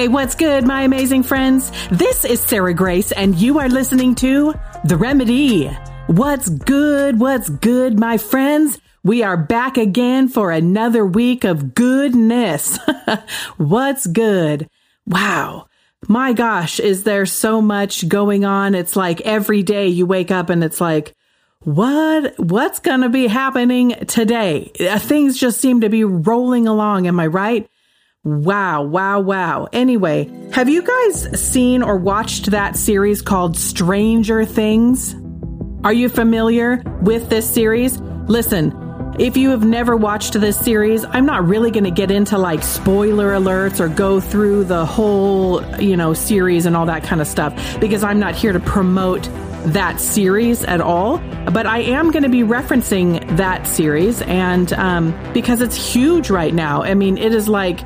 Hey, what's good, my amazing friends? This is Sarah Grace, and you are listening to The Remedy. What's good? What's good, my friends? We are back again for another week of goodness. what's good? Wow. My gosh, is there so much going on? It's like every day you wake up and it's like, what what's going to be happening today? Uh, things just seem to be rolling along, am I right? Wow, wow, wow. Anyway, have you guys seen or watched that series called Stranger Things? Are you familiar with this series? Listen, if you have never watched this series, I'm not really going to get into like spoiler alerts or go through the whole, you know, series and all that kind of stuff because I'm not here to promote that series at all. But I am going to be referencing that series and um, because it's huge right now. I mean, it is like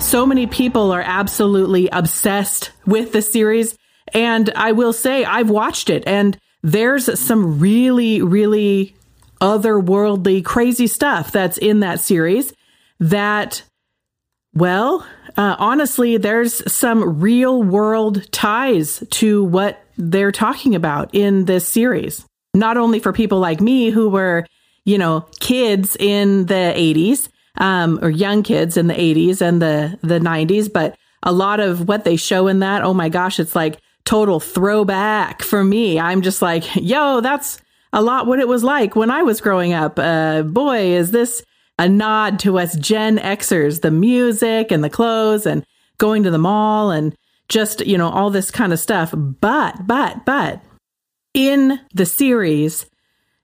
so many people are absolutely obsessed with the series. And I will say, I've watched it, and there's some really, really otherworldly, crazy stuff that's in that series that, well, uh, honestly, there's some real world ties to what they're talking about in this series. Not only for people like me who were, you know, kids in the 80s, um, or young kids in the 80s and the, the 90s. But a lot of what they show in that, oh my gosh, it's like total throwback for me. I'm just like, yo, that's a lot what it was like when I was growing up. Uh, boy, is this a nod to us Gen Xers, the music and the clothes and going to the mall and just, you know, all this kind of stuff. But, but, but in the series,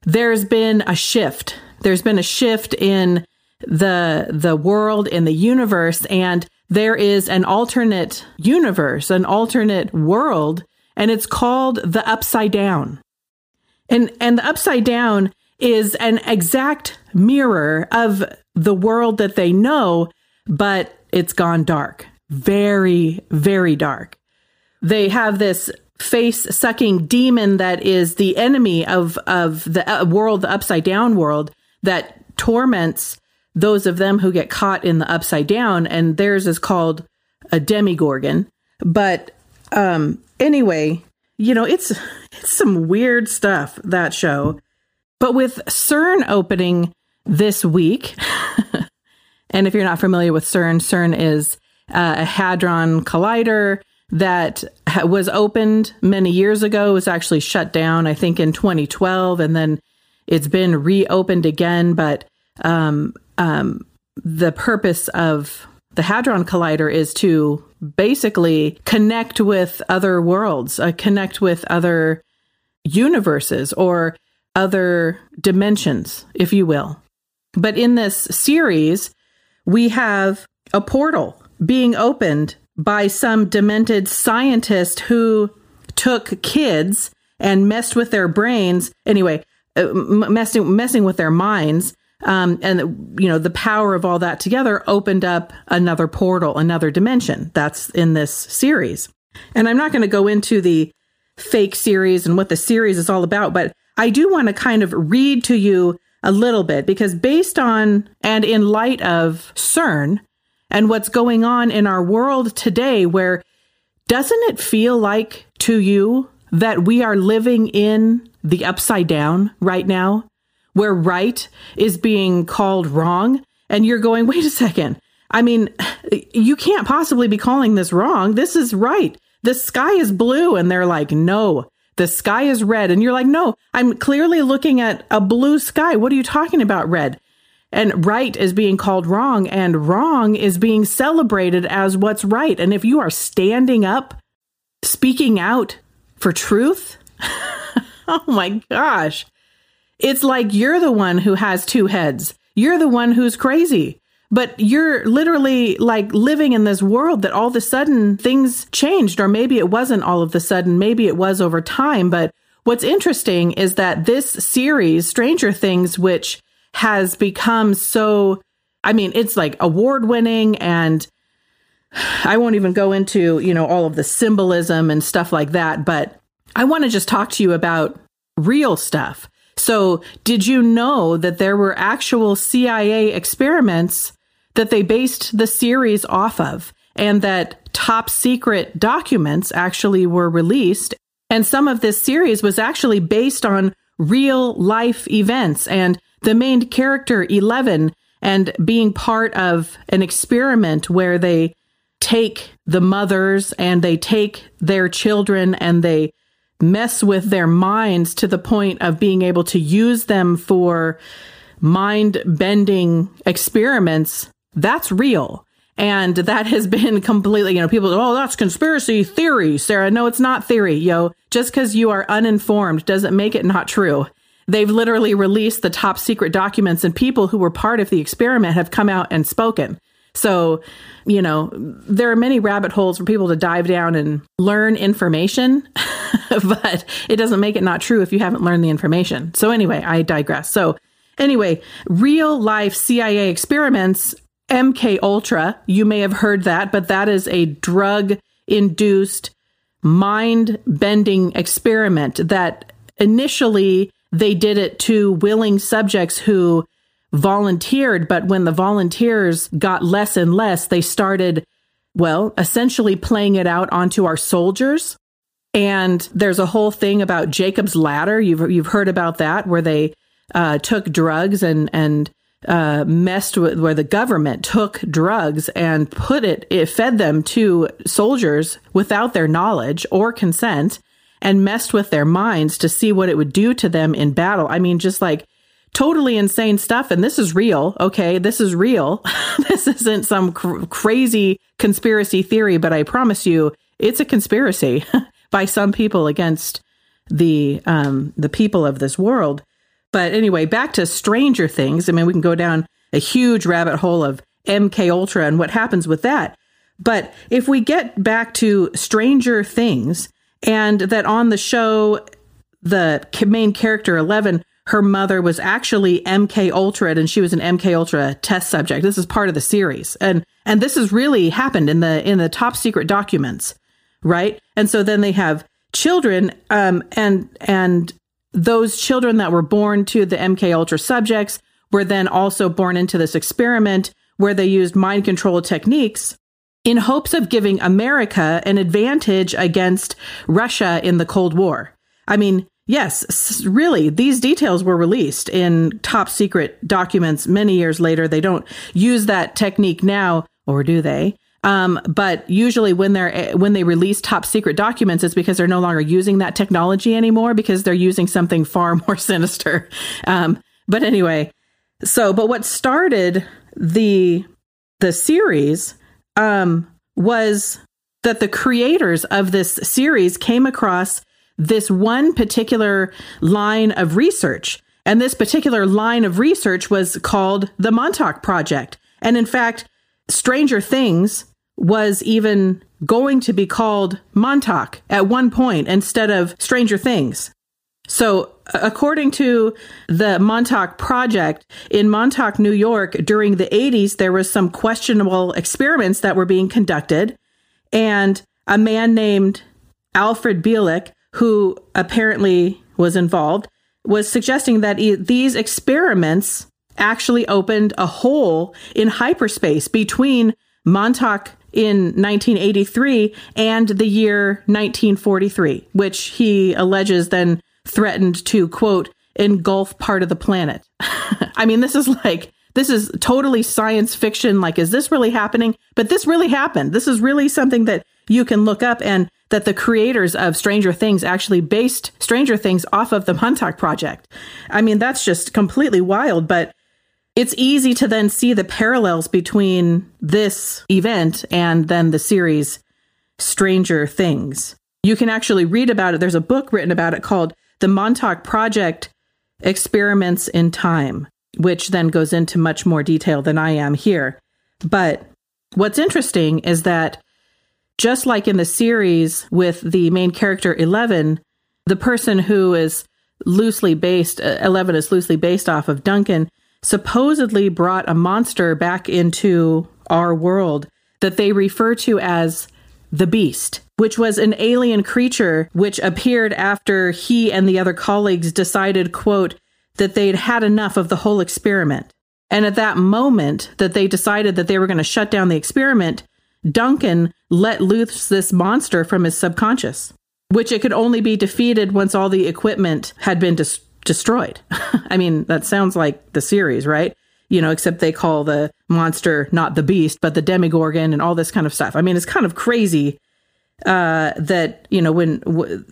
there's been a shift. There's been a shift in the the world in the universe and there is an alternate universe, an alternate world, and it's called the upside down. And and the upside down is an exact mirror of the world that they know, but it's gone dark. Very, very dark. They have this face sucking demon that is the enemy of, of the uh, world, the upside down world that torments those of them who get caught in the upside down, and theirs is called a demigorgon. But um, anyway, you know, it's it's some weird stuff that show. But with CERN opening this week, and if you're not familiar with CERN, CERN is uh, a hadron collider that was opened many years ago. It was actually shut down, I think, in 2012, and then it's been reopened again. But um, um, the purpose of the Hadron Collider is to basically connect with other worlds, uh, connect with other universes or other dimensions, if you will. But in this series, we have a portal being opened by some demented scientist who took kids and messed with their brains. Anyway, uh, messing messing with their minds um, and you know the power of all that together opened up another portal, another dimension. That's in this series. And I'm not going to go into the fake series and what the series is all about, but I do want to kind of read to you a little bit because based on and in light of CERN and what's going on in our world today, where doesn't it feel like to you that we are living in the upside down right now? Where right is being called wrong. And you're going, wait a second. I mean, you can't possibly be calling this wrong. This is right. The sky is blue. And they're like, no, the sky is red. And you're like, no, I'm clearly looking at a blue sky. What are you talking about, red? And right is being called wrong, and wrong is being celebrated as what's right. And if you are standing up, speaking out for truth, oh my gosh, it's like you're the one who has two heads. You're the one who's crazy. But you're literally like living in this world that all of a sudden things changed, or maybe it wasn't all of a sudden, maybe it was over time. But what's interesting is that this series, Stranger Things, which has become so, I mean, it's like award winning and I won't even go into, you know, all of the symbolism and stuff like that, but I want to just talk to you about real stuff. So, did you know that there were actual CIA experiments that they based the series off of? and that top secret documents actually were released. And some of this series was actually based on real life events and the main character 11 and being part of an experiment where they take the mothers and they take their children and they mess with their minds to the point of being able to use them for mind bending experiments, that's real. And that has been completely, you know, people, oh, that's conspiracy theory, Sarah. No, it's not theory, yo. Just because you are uninformed doesn't make it not true. They've literally released the top secret documents, and people who were part of the experiment have come out and spoken. So, you know, there are many rabbit holes for people to dive down and learn information, but it doesn't make it not true if you haven't learned the information. So, anyway, I digress. So, anyway, real life CIA experiments, MK Ultra, you may have heard that, but that is a drug induced mind bending experiment that initially they did it to willing subjects who volunteered, but when the volunteers got less and less, they started, well, essentially playing it out onto our soldiers. And there's a whole thing about Jacob's ladder. You've you've heard about that, where they uh, took drugs and and uh, messed with where the government took drugs and put it, it fed them to soldiers without their knowledge or consent and messed with their minds to see what it would do to them in battle. I mean, just like totally insane stuff. And this is real. Okay. This is real. this isn't some cr- crazy conspiracy theory, but I promise you it's a conspiracy by some people against the, um, the people of this world. But anyway, back to Stranger Things. I mean, we can go down a huge rabbit hole of MK Ultra and what happens with that. But if we get back to Stranger Things and that on the show, the main character 11 her mother was actually MK Ultra and she was an MK Ultra test subject. This is part of the series. And and this has really happened in the in the top secret documents, right? And so then they have children um and and those children that were born to the MK Ultra subjects were then also born into this experiment where they used mind control techniques in hopes of giving America an advantage against Russia in the Cold War. I mean, Yes, really, these details were released in top secret documents many years later. They don't use that technique now, or do they? Um, but usually when they're when they release top secret documents, it's because they're no longer using that technology anymore because they're using something far more sinister. Um, but anyway, so but what started the the series um, was that the creators of this series came across this one particular line of research. And this particular line of research was called the Montauk Project. And in fact, Stranger Things was even going to be called Montauk at one point instead of Stranger Things. So, according to the Montauk Project, in Montauk, New York, during the 80s, there was some questionable experiments that were being conducted. And a man named Alfred Bielek who apparently was involved, was suggesting that e- these experiments actually opened a hole in hyperspace between Montauk in 1983 and the year 1943, which he alleges then threatened to, quote, engulf part of the planet. I mean, this is like, this is totally science fiction. Like, is this really happening? But this really happened. This is really something that you can look up. And that the creators of Stranger Things actually based Stranger Things off of the Montauk Project. I mean, that's just completely wild, but it's easy to then see the parallels between this event and then the series Stranger Things. You can actually read about it. There's a book written about it called The Montauk Project Experiments in Time, which then goes into much more detail than I am here. But what's interesting is that just like in the series with the main character 11, the person who is loosely based, uh, 11 is loosely based off of Duncan, supposedly brought a monster back into our world that they refer to as the Beast, which was an alien creature which appeared after he and the other colleagues decided, quote, that they'd had enough of the whole experiment. And at that moment that they decided that they were going to shut down the experiment, Duncan let loose this monster from his subconscious, which it could only be defeated once all the equipment had been des- destroyed. I mean, that sounds like the series, right? You know, except they call the monster not the beast, but the demigorgon and all this kind of stuff. I mean, it's kind of crazy uh, that you know when w-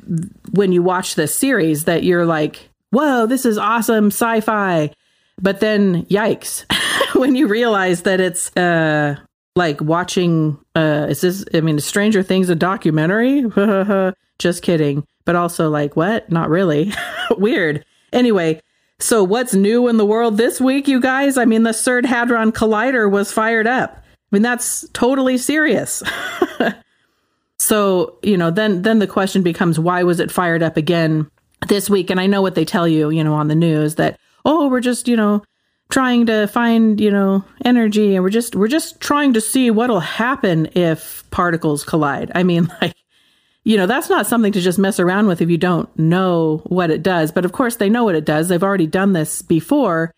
when you watch this series that you're like, whoa, this is awesome sci-fi, but then yikes when you realize that it's uh, like watching uh is this i mean stranger things a documentary? Just kidding. But also like what? Not really. Weird. Anyway so what's new in the world this week you guys? I mean the third hadron collider was fired up. I mean that's totally serious. So you know then then the question becomes why was it fired up again this week? And i know what they tell you you know on the news that oh we're just you know trying to find, you know, energy and we're just we're just trying to see what'll happen if particles collide. I mean, like you know, that's not something to just mess around with if you don't know what it does. But of course, they know what it does. They've already done this before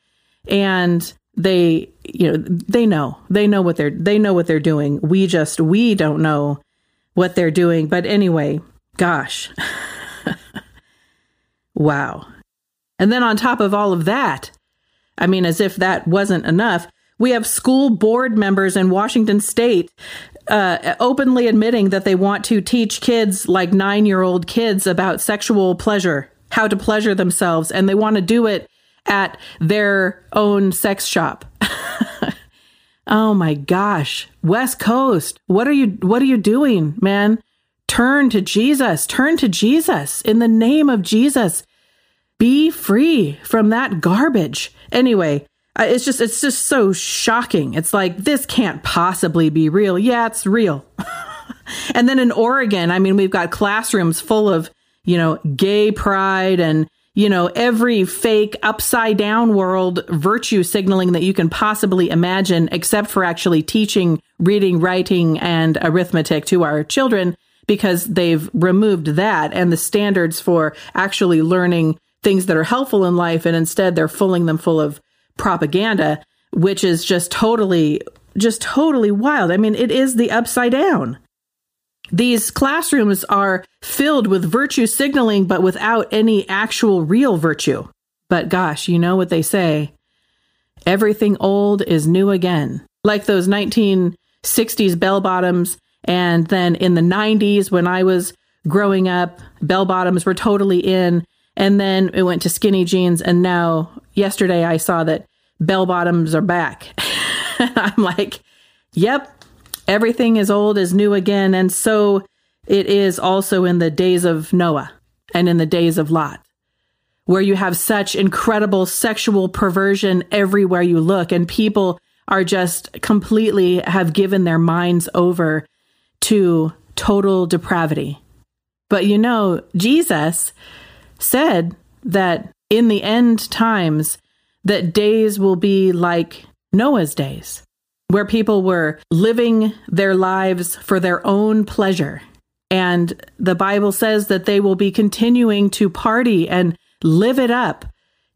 and they, you know, they know. They know what they're they know what they're doing. We just we don't know what they're doing. But anyway, gosh. wow. And then on top of all of that, I mean, as if that wasn't enough. We have school board members in Washington state uh, openly admitting that they want to teach kids, like nine year old kids, about sexual pleasure, how to pleasure themselves, and they want to do it at their own sex shop. oh my gosh, West Coast, what are you what are you doing, man? Turn to Jesus. Turn to Jesus in the name of Jesus. Be free from that garbage. Anyway, uh, it's just it's just so shocking. It's like this can't possibly be real. Yeah, it's real. and then in Oregon, I mean, we've got classrooms full of, you know, gay pride and you know, every fake upside down world virtue signaling that you can possibly imagine, except for actually teaching reading, writing, and arithmetic to our children, because they've removed that and the standards for actually learning things that are helpful in life and instead they're filling them full of propaganda which is just totally just totally wild. I mean it is the upside down. These classrooms are filled with virtue signaling but without any actual real virtue. But gosh you know what they say? Everything old is new again. Like those 1960s bell bottoms and then in the 90s when i was growing up bell bottoms were totally in and then it went to skinny jeans. And now, yesterday, I saw that bell bottoms are back. I'm like, yep, everything is old is new again. And so it is also in the days of Noah and in the days of Lot, where you have such incredible sexual perversion everywhere you look, and people are just completely have given their minds over to total depravity. But you know, Jesus said that in the end times that days will be like Noah's days, where people were living their lives for their own pleasure. And the Bible says that they will be continuing to party and live it up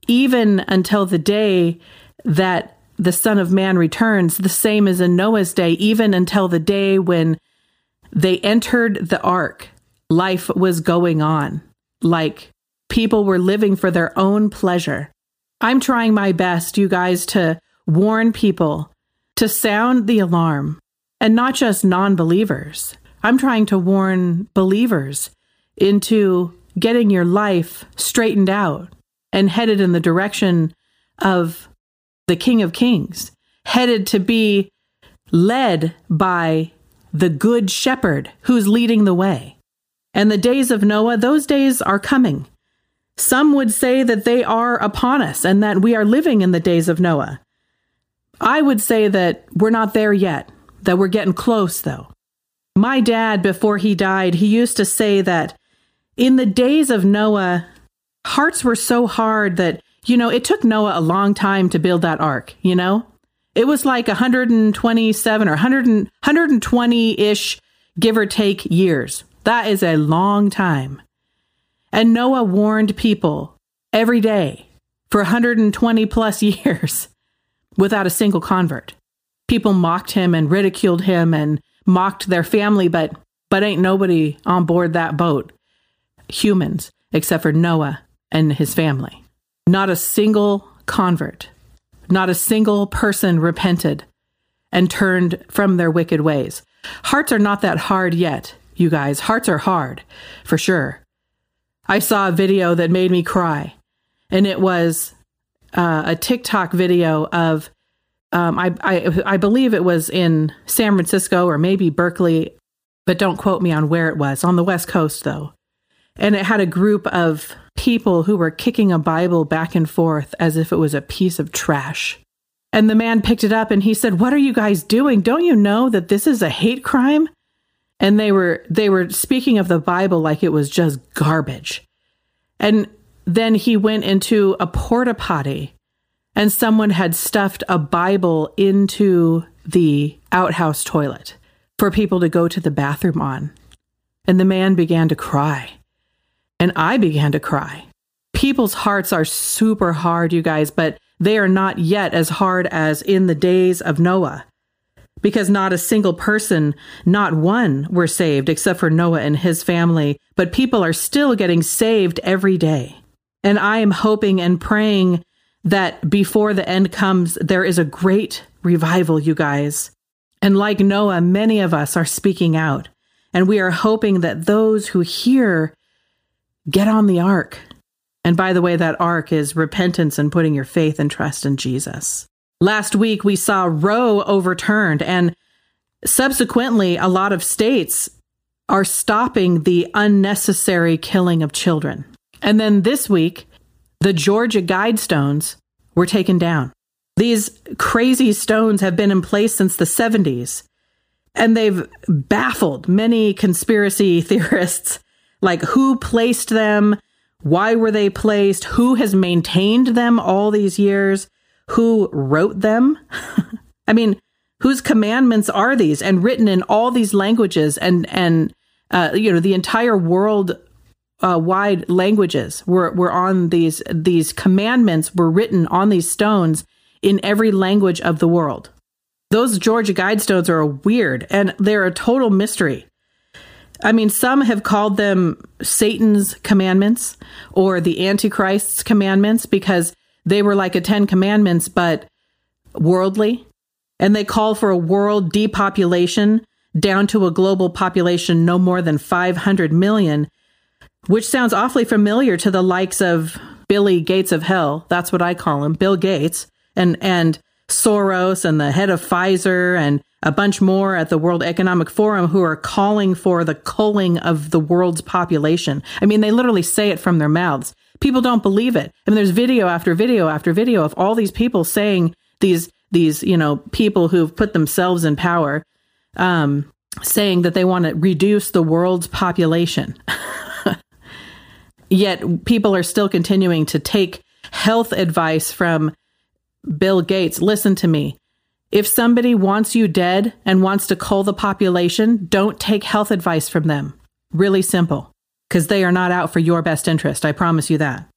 even until the day that the Son of Man returns, the same as in Noah's day, even until the day when they entered the ark. Life was going on like people were living for their own pleasure. I'm trying my best, you guys, to warn people to sound the alarm and not just non believers. I'm trying to warn believers into getting your life straightened out and headed in the direction of the King of Kings, headed to be led by the Good Shepherd who's leading the way. And the days of Noah, those days are coming. Some would say that they are upon us and that we are living in the days of Noah. I would say that we're not there yet, that we're getting close though. My dad, before he died, he used to say that in the days of Noah, hearts were so hard that, you know, it took Noah a long time to build that ark, you know? It was like 127 or 120 ish, give or take, years. That is a long time. And Noah warned people every day for 120 plus years without a single convert. People mocked him and ridiculed him and mocked their family, but but ain't nobody on board that boat. Humans, except for Noah and his family. Not a single convert, not a single person repented and turned from their wicked ways. Hearts are not that hard yet, you guys. Hearts are hard, for sure. I saw a video that made me cry, and it was uh, a TikTok video of, um, I, I, I believe it was in San Francisco or maybe Berkeley, but don't quote me on where it was, on the West Coast though. And it had a group of people who were kicking a Bible back and forth as if it was a piece of trash. And the man picked it up and he said, "What are you guys doing? Don't you know that this is a hate crime?" And they were they were speaking of the Bible like it was just garbage. And then he went into a porta potty and someone had stuffed a Bible into the outhouse toilet for people to go to the bathroom on. And the man began to cry. And I began to cry. People's hearts are super hard, you guys, but they are not yet as hard as in the days of Noah. Because not a single person, not one, were saved except for Noah and his family, but people are still getting saved every day. And I am hoping and praying that before the end comes, there is a great revival, you guys. And like Noah, many of us are speaking out. And we are hoping that those who hear get on the ark and by the way, that ark is repentance and putting your faith and trust in Jesus. Last week, we saw Roe overturned, and subsequently, a lot of states are stopping the unnecessary killing of children. And then this week, the Georgia Guidestones were taken down. These crazy stones have been in place since the 70s, and they've baffled many conspiracy theorists like who placed them, why were they placed? Who has maintained them all these years? Who wrote them? I mean, whose commandments are these and written in all these languages and and uh, you know the entire world uh, wide languages were were on these these commandments were written on these stones in every language of the world. Those Georgia Guidestones are weird and they're a total mystery. I mean, some have called them Satan's commandments or the Antichrist's commandments because they were like a 10 commandments, but worldly. And they call for a world depopulation down to a global population no more than 500 million, which sounds awfully familiar to the likes of Billy Gates of Hell. That's what I call him, Bill Gates, and, and Soros and the head of Pfizer and a bunch more at the World Economic Forum who are calling for the culling of the world's population. I mean, they literally say it from their mouths. People don't believe it. I mean, there's video after video after video of all these people saying these these you know people who've put themselves in power, um, saying that they want to reduce the world's population. Yet people are still continuing to take health advice from Bill Gates. Listen to me. If somebody wants you dead and wants to cull the population, don't take health advice from them. Really simple. Because they are not out for your best interest. I promise you that.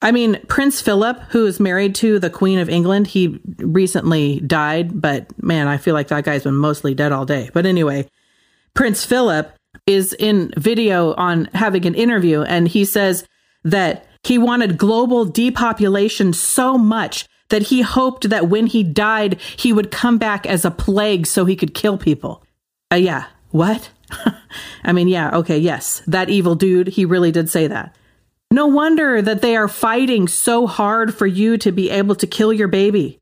I mean, Prince Philip, who is married to the Queen of England, he recently died, but man, I feel like that guy's been mostly dead all day. But anyway, Prince Philip is in video on having an interview, and he says that he wanted global depopulation so much that he hoped that when he died, he would come back as a plague so he could kill people. Uh, yeah, what? I mean, yeah, okay, yes, that evil dude, he really did say that. No wonder that they are fighting so hard for you to be able to kill your baby.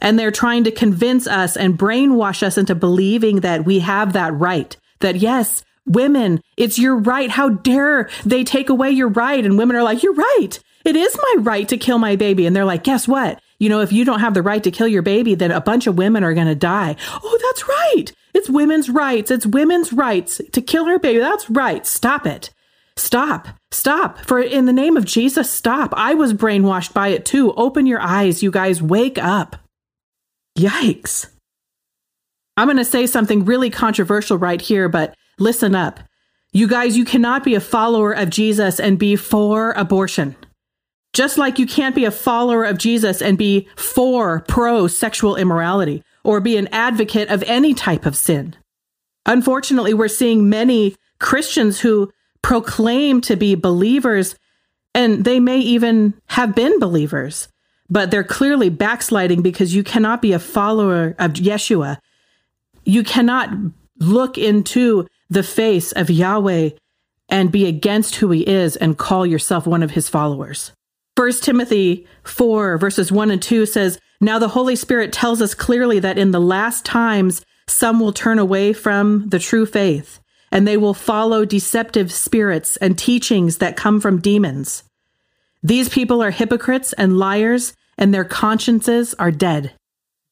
And they're trying to convince us and brainwash us into believing that we have that right. That yes, women, it's your right. How dare they take away your right? And women are like, you're right. It is my right to kill my baby. And they're like, guess what? You know, if you don't have the right to kill your baby, then a bunch of women are going to die. Oh, that's right. It's women's rights. It's women's rights to kill her baby. That's right. Stop it. Stop. Stop. For in the name of Jesus, stop. I was brainwashed by it too. Open your eyes, you guys. Wake up. Yikes. I'm going to say something really controversial right here, but listen up. You guys, you cannot be a follower of Jesus and be for abortion. Just like you can't be a follower of Jesus and be for pro sexual immorality or be an advocate of any type of sin. Unfortunately, we're seeing many Christians who proclaim to be believers, and they may even have been believers, but they're clearly backsliding because you cannot be a follower of Yeshua. You cannot look into the face of Yahweh and be against who he is and call yourself one of his followers. 1 Timothy 4 verses 1 and 2 says, Now the Holy Spirit tells us clearly that in the last times some will turn away from the true faith, and they will follow deceptive spirits and teachings that come from demons. These people are hypocrites and liars, and their consciences are dead.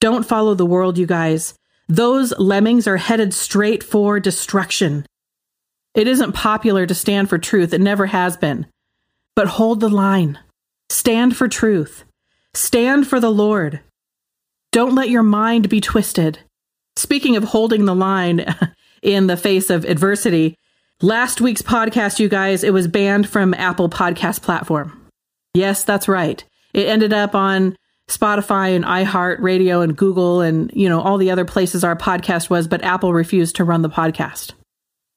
Don't follow the world, you guys. Those lemmings are headed straight for destruction. It isn't popular to stand for truth, it never has been. But hold the line. Stand for truth. Stand for the Lord. Don't let your mind be twisted. Speaking of holding the line in the face of adversity, last week's podcast, you guys, it was banned from Apple Podcast platform. Yes, that's right. It ended up on Spotify and iHeart Radio and Google and, you know, all the other places our podcast was, but Apple refused to run the podcast.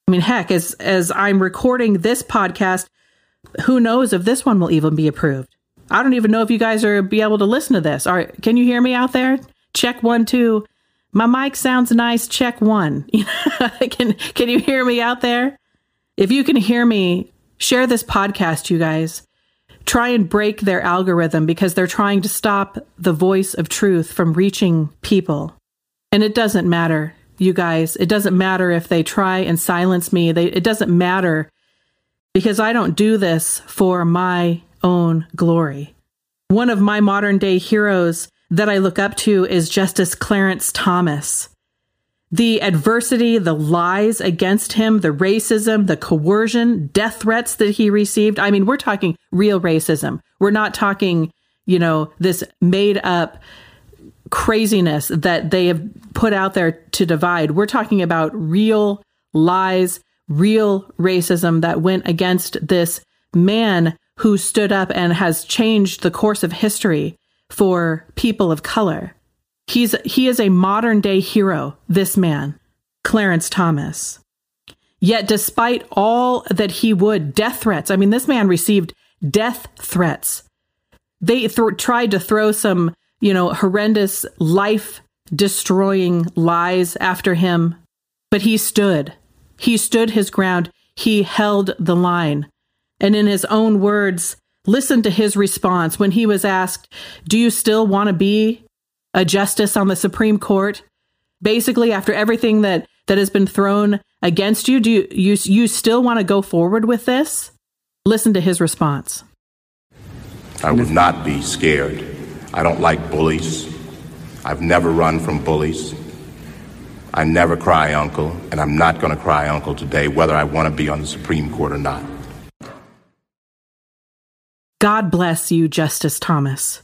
I mean, heck, as as I'm recording this podcast, who knows if this one will even be approved? I don't even know if you guys are be able to listen to this. All right, can you hear me out there? Check one, two. My mic sounds nice. Check one. can can you hear me out there? If you can hear me, share this podcast, you guys. Try and break their algorithm because they're trying to stop the voice of truth from reaching people. And it doesn't matter you guys. It doesn't matter if they try and silence me. They, it doesn't matter because I don't do this for my own glory. One of my modern day heroes that I look up to is Justice Clarence Thomas. The adversity, the lies against him, the racism, the coercion, death threats that he received. I mean, we're talking real racism. We're not talking, you know, this made up craziness that they have put out there to divide. We're talking about real lies, real racism that went against this man who stood up and has changed the course of history for people of color. He's he is a modern day hero, this man, Clarence Thomas. Yet despite all that he would death threats, I mean this man received death threats. They th- tried to throw some you know, horrendous life destroying lies after him. But he stood. He stood his ground. He held the line. And in his own words, listen to his response when he was asked, Do you still want to be a justice on the Supreme Court? Basically, after everything that, that has been thrown against you, do you, you, you still want to go forward with this? Listen to his response. I would not be scared I don't like bullies. I've never run from bullies. I never cry uncle, and I'm not going to cry uncle today, whether I want to be on the Supreme Court or not. God bless you, Justice Thomas.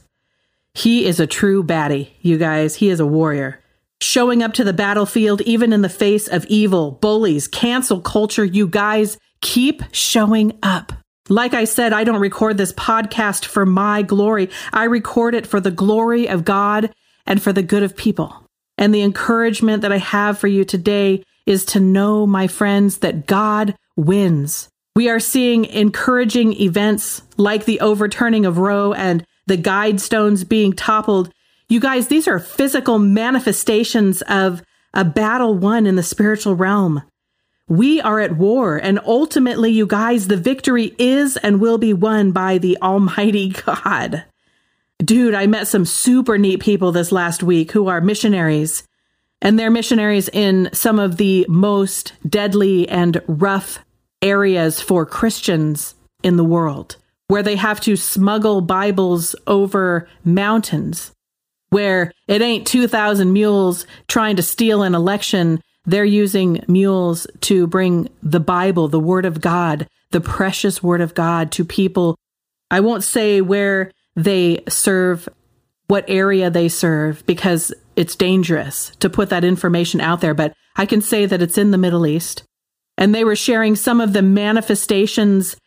He is a true baddie, you guys. He is a warrior. Showing up to the battlefield, even in the face of evil, bullies, cancel culture, you guys keep showing up. Like I said, I don't record this podcast for my glory. I record it for the glory of God and for the good of people. And the encouragement that I have for you today is to know, my friends, that God wins. We are seeing encouraging events like the overturning of Roe and the guide stones being toppled. You guys, these are physical manifestations of a battle won in the spiritual realm. We are at war, and ultimately, you guys, the victory is and will be won by the Almighty God. Dude, I met some super neat people this last week who are missionaries, and they're missionaries in some of the most deadly and rough areas for Christians in the world, where they have to smuggle Bibles over mountains, where it ain't 2,000 mules trying to steal an election they're using mules to bring the Bible, the Word of God, the precious Word of God to people. I won't say where they serve, what area they serve, because it's dangerous to put that information out there, but I can say that it's in the Middle East. And they were sharing some of the manifestations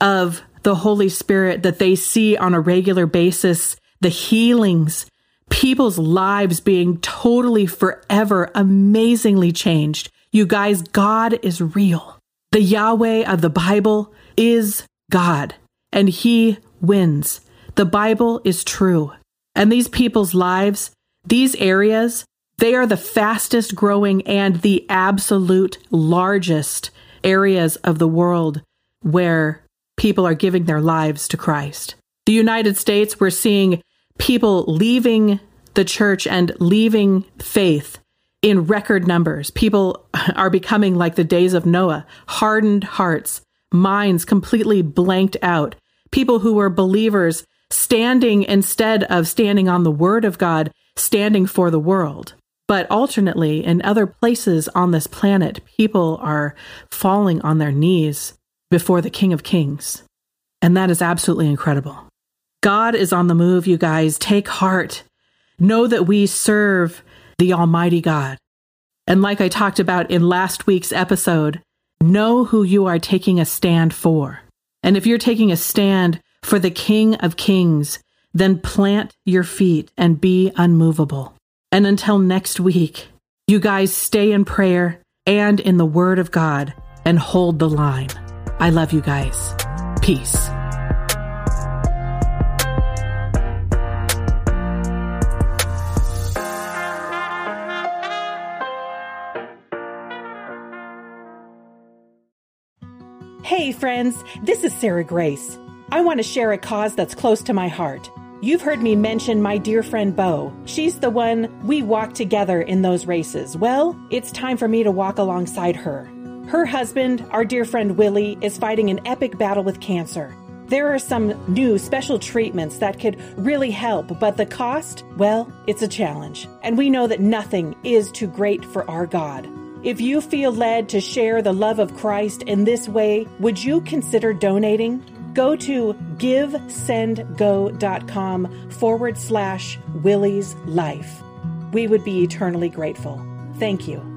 of the Holy Spirit that they see on a regular basis, the healings people's lives being totally forever amazingly changed. You guys, God is real. The Yahweh of the Bible is God, and He wins. The Bible is true. And these people's lives, these areas, they are the fastest growing and the absolute largest areas of the world where people are giving their lives to Christ. The United States, we're seeing people leaving the church and leaving faith in record numbers. People are becoming like the days of Noah, hardened hearts, minds completely blanked out. People who were believers standing instead of standing on the word of God, standing for the world. But alternately, in other places on this planet, people are falling on their knees before the King of Kings. And that is absolutely incredible. God is on the move, you guys. Take heart. Know that we serve the Almighty God. And like I talked about in last week's episode, know who you are taking a stand for. And if you're taking a stand for the King of Kings, then plant your feet and be unmovable. And until next week, you guys stay in prayer and in the Word of God and hold the line. I love you guys. Peace. Hey, friends, this is Sarah Grace. I want to share a cause that's close to my heart. You've heard me mention my dear friend Bo. She's the one we walk together in those races. Well, it's time for me to walk alongside her. Her husband, our dear friend Willie, is fighting an epic battle with cancer. There are some new special treatments that could really help, but the cost, well, it's a challenge. And we know that nothing is too great for our God. If you feel led to share the love of Christ in this way, would you consider donating? Go to givesendgo.com forward slash Willie's Life. We would be eternally grateful. Thank you.